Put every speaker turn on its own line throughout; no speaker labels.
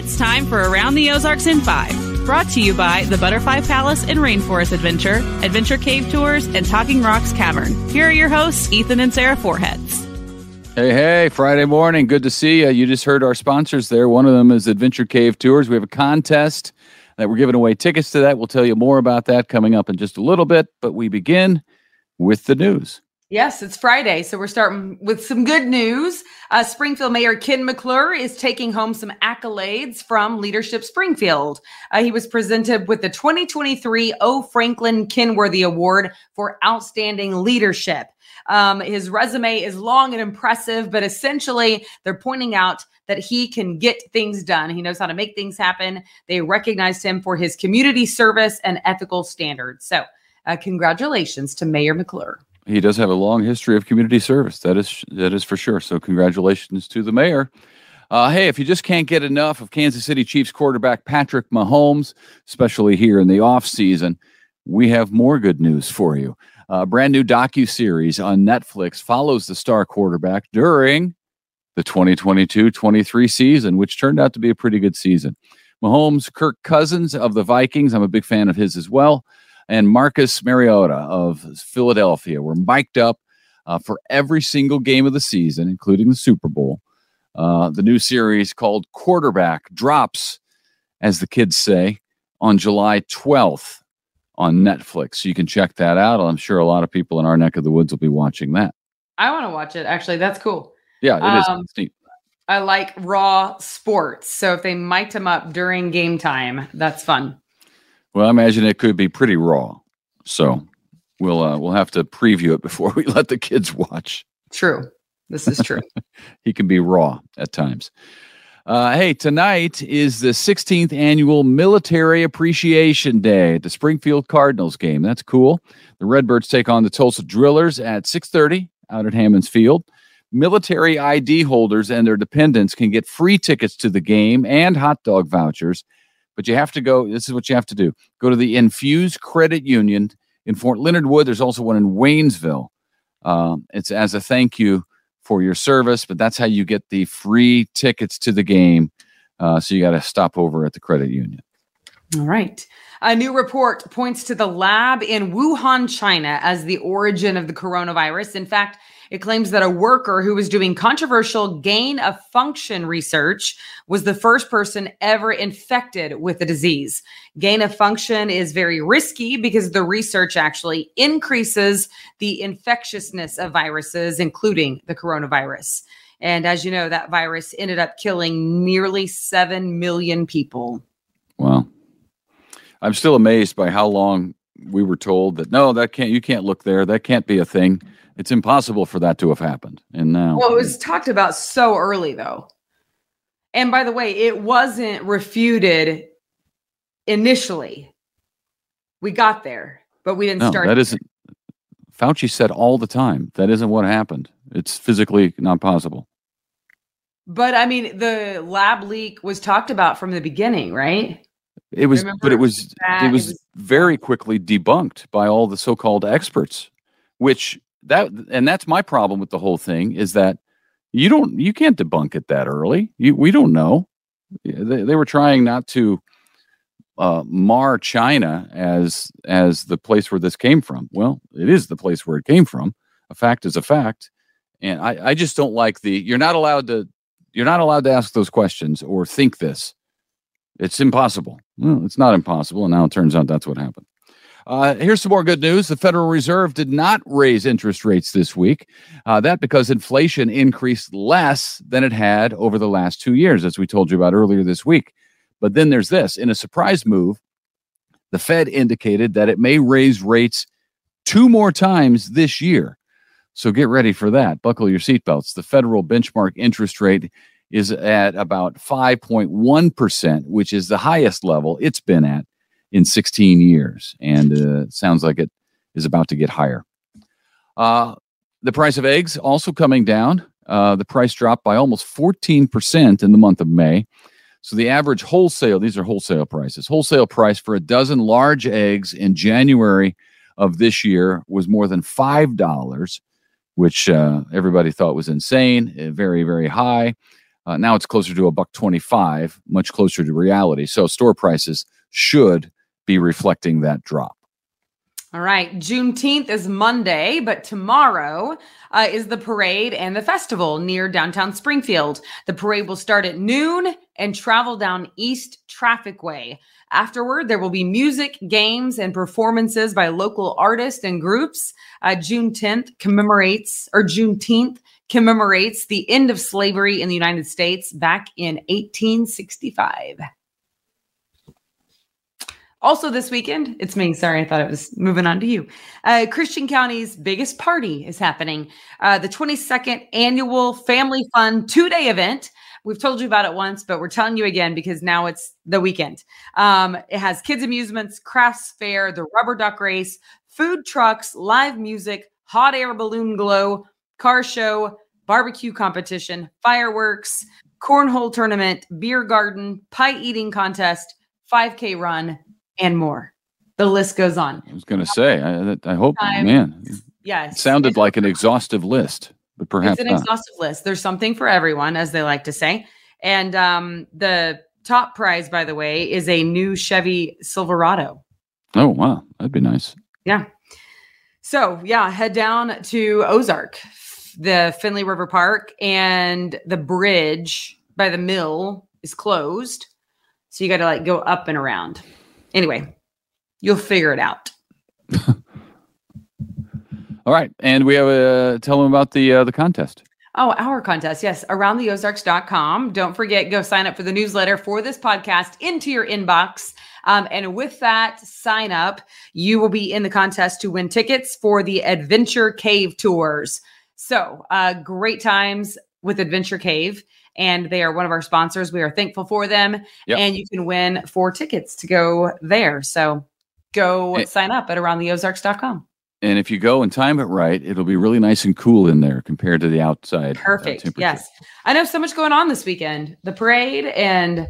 It's time for Around the Ozarks in 5, brought to you by the Butterfly Palace and Rainforest Adventure, Adventure Cave Tours, and Talking Rocks Cavern. Here are your hosts, Ethan and Sarah Forhetz.
Hey, hey, Friday morning. Good to see you. You just heard our sponsors there. One of them is Adventure Cave Tours. We have a contest that we're giving away tickets to that. We'll tell you more about that coming up in just a little bit, but we begin with the news.
Yes, it's Friday, so we're starting with some good news. Uh, Springfield Mayor Ken McClure is taking home some accolades from Leadership Springfield. Uh, he was presented with the 2023 O. Franklin Kenworthy Award for Outstanding Leadership. Um, his resume is long and impressive, but essentially, they're pointing out that he can get things done. He knows how to make things happen. They recognized him for his community service and ethical standards. So, uh, congratulations to Mayor McClure
he does have a long history of community service. That is that is for sure. So congratulations to the mayor. Uh, hey, if you just can't get enough of Kansas City Chiefs quarterback Patrick Mahomes, especially here in the off season, we have more good news for you. A brand new docu series on Netflix follows the star quarterback during the 2022-23 season, which turned out to be a pretty good season. Mahomes, Kirk Cousins of the Vikings, I'm a big fan of his as well and Marcus Mariota of Philadelphia were mic'd up uh, for every single game of the season, including the Super Bowl. Uh, the new series called Quarterback drops, as the kids say, on July 12th on Netflix. So you can check that out. I'm sure a lot of people in our neck of the woods will be watching that.
I want to watch it. Actually, that's cool.
Yeah, it um, is.
I like raw sports. So if they mic'd him up during game time, that's fun.
Well, I imagine it could be pretty raw. So we'll uh, we'll have to preview it before we let the kids watch.
True. This is true.
he can be raw at times. Uh, hey, tonight is the 16th annual Military Appreciation Day at the Springfield Cardinals game. That's cool. The Redbirds take on the Tulsa Drillers at 6:30 out at Hammons Field. Military ID holders and their dependents can get free tickets to the game and hot dog vouchers but you have to go. This is what you have to do go to the Infuze Credit Union in Fort Leonard Wood. There's also one in Waynesville. Um, it's as a thank you for your service, but that's how you get the free tickets to the game. Uh, so you got to stop over at the credit union.
All right. A new report points to the lab in Wuhan, China, as the origin of the coronavirus. In fact, it claims that a worker who was doing controversial gain of function research was the first person ever infected with the disease. Gain of function is very risky because the research actually increases the infectiousness of viruses, including the coronavirus. And as you know, that virus ended up killing nearly 7 million people.
Wow. I'm still amazed by how long we were told that no, that can't, you can't look there. That can't be a thing. It's impossible for that to have happened. And now,
well, it was talked about so early, though. And by the way, it wasn't refuted initially. We got there, but we didn't
no,
start.
That isn't. Fauci said all the time that isn't what happened. It's physically not possible.
But I mean, the lab leak was talked about from the beginning, right?
It was, Remember but it was it was, it was very quickly debunked by all the so-called experts, which that and that's my problem with the whole thing is that you don't you can't debunk it that early. You, we don't know. They, they were trying not to uh, mar China as as the place where this came from. Well, it is the place where it came from. A fact is a fact, and I, I just don't like the. You're not allowed to. You're not allowed to ask those questions or think this. It's impossible. Well, it's not impossible, and now it turns out that's what happened. Uh, here's some more good news. The Federal Reserve did not raise interest rates this week. Uh, that because inflation increased less than it had over the last two years, as we told you about earlier this week. But then there's this in a surprise move, the Fed indicated that it may raise rates two more times this year. So get ready for that. Buckle your seatbelts. The federal benchmark interest rate is at about 5.1%, which is the highest level it's been at in 16 years, and uh, sounds like it is about to get higher. Uh, the price of eggs also coming down. Uh, the price dropped by almost 14% in the month of May. So the average wholesale, these are wholesale prices, wholesale price for a dozen large eggs in January of this year was more than $5, which uh, everybody thought was insane, uh, very, very high. Uh, now it's closer to a buck 25, much closer to reality. So store prices should be reflecting that drop.
All right. Juneteenth is Monday, but tomorrow uh, is the parade and the festival near downtown Springfield. The parade will start at noon and travel down East Traffic Way. Afterward, there will be music, games, and performances by local artists and groups. Uh, June 10th commemorates, or Juneteenth commemorates the end of slavery in the United States back in 1865. Also, this weekend, it's me. Sorry, I thought it was moving on to you. Uh, Christian County's biggest party is happening. Uh, the 22nd annual Family Fun two day event. We've told you about it once, but we're telling you again because now it's the weekend. Um, it has kids' amusements, crafts fair, the rubber duck race, food trucks, live music, hot air balloon glow, car show, barbecue competition, fireworks, cornhole tournament, beer garden, pie eating contest, 5K run, and more. The list goes on.
I was going to say, I, I hope, Time. man.
Yes.
It sounded like an exhaustive list, but perhaps
it's an
not.
exhaustive list. There's something for everyone, as they like to say. And um, the top prize, by the way, is a new Chevy Silverado.
Oh, wow. That'd be nice.
Yeah. So, yeah, head down to Ozark, the Finley River Park, and the bridge by the mill is closed. So you got to like go up and around. Anyway, you'll figure it out.
All right, and we have a tell them about the uh, the contest.
Oh, our contest. Yes. Aroundtheozarks.com. Don't forget, go sign up for the newsletter for this podcast into your inbox. Um, and with that sign up, you will be in the contest to win tickets for the Adventure Cave tours. So, uh, great times with Adventure Cave and they are one of our sponsors. We are thankful for them. Yep. And you can win four tickets to go there. So go and, sign up at aroundtheozarks.com.
And if you go and time it right, it'll be really nice and cool in there compared to the outside.
Uh, Perfect. Uh, yes. I know so much going on this weekend the parade and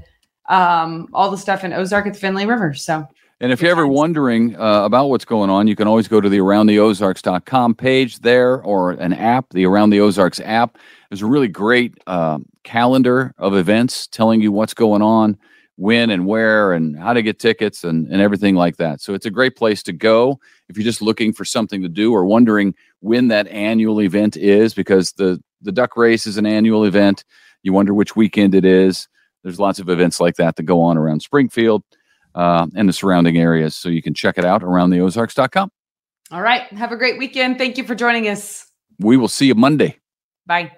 um, all the stuff in Ozark at the Finley River. So
and if you're ever wondering uh, about what's going on, you can always go to the aroundtheozarks.com page there or an app, the Around the Ozarks app. There's a really great uh, calendar of events telling you what's going on, when and where, and how to get tickets and, and everything like that. So it's a great place to go if you're just looking for something to do or wondering when that annual event is, because the, the duck race is an annual event. You wonder which weekend it is. There's lots of events like that that go on around Springfield uh, and the surrounding areas. So you can check it out around the Ozarks.com.
All right. Have a great weekend. Thank you for joining us.
We will see you Monday.
Bye.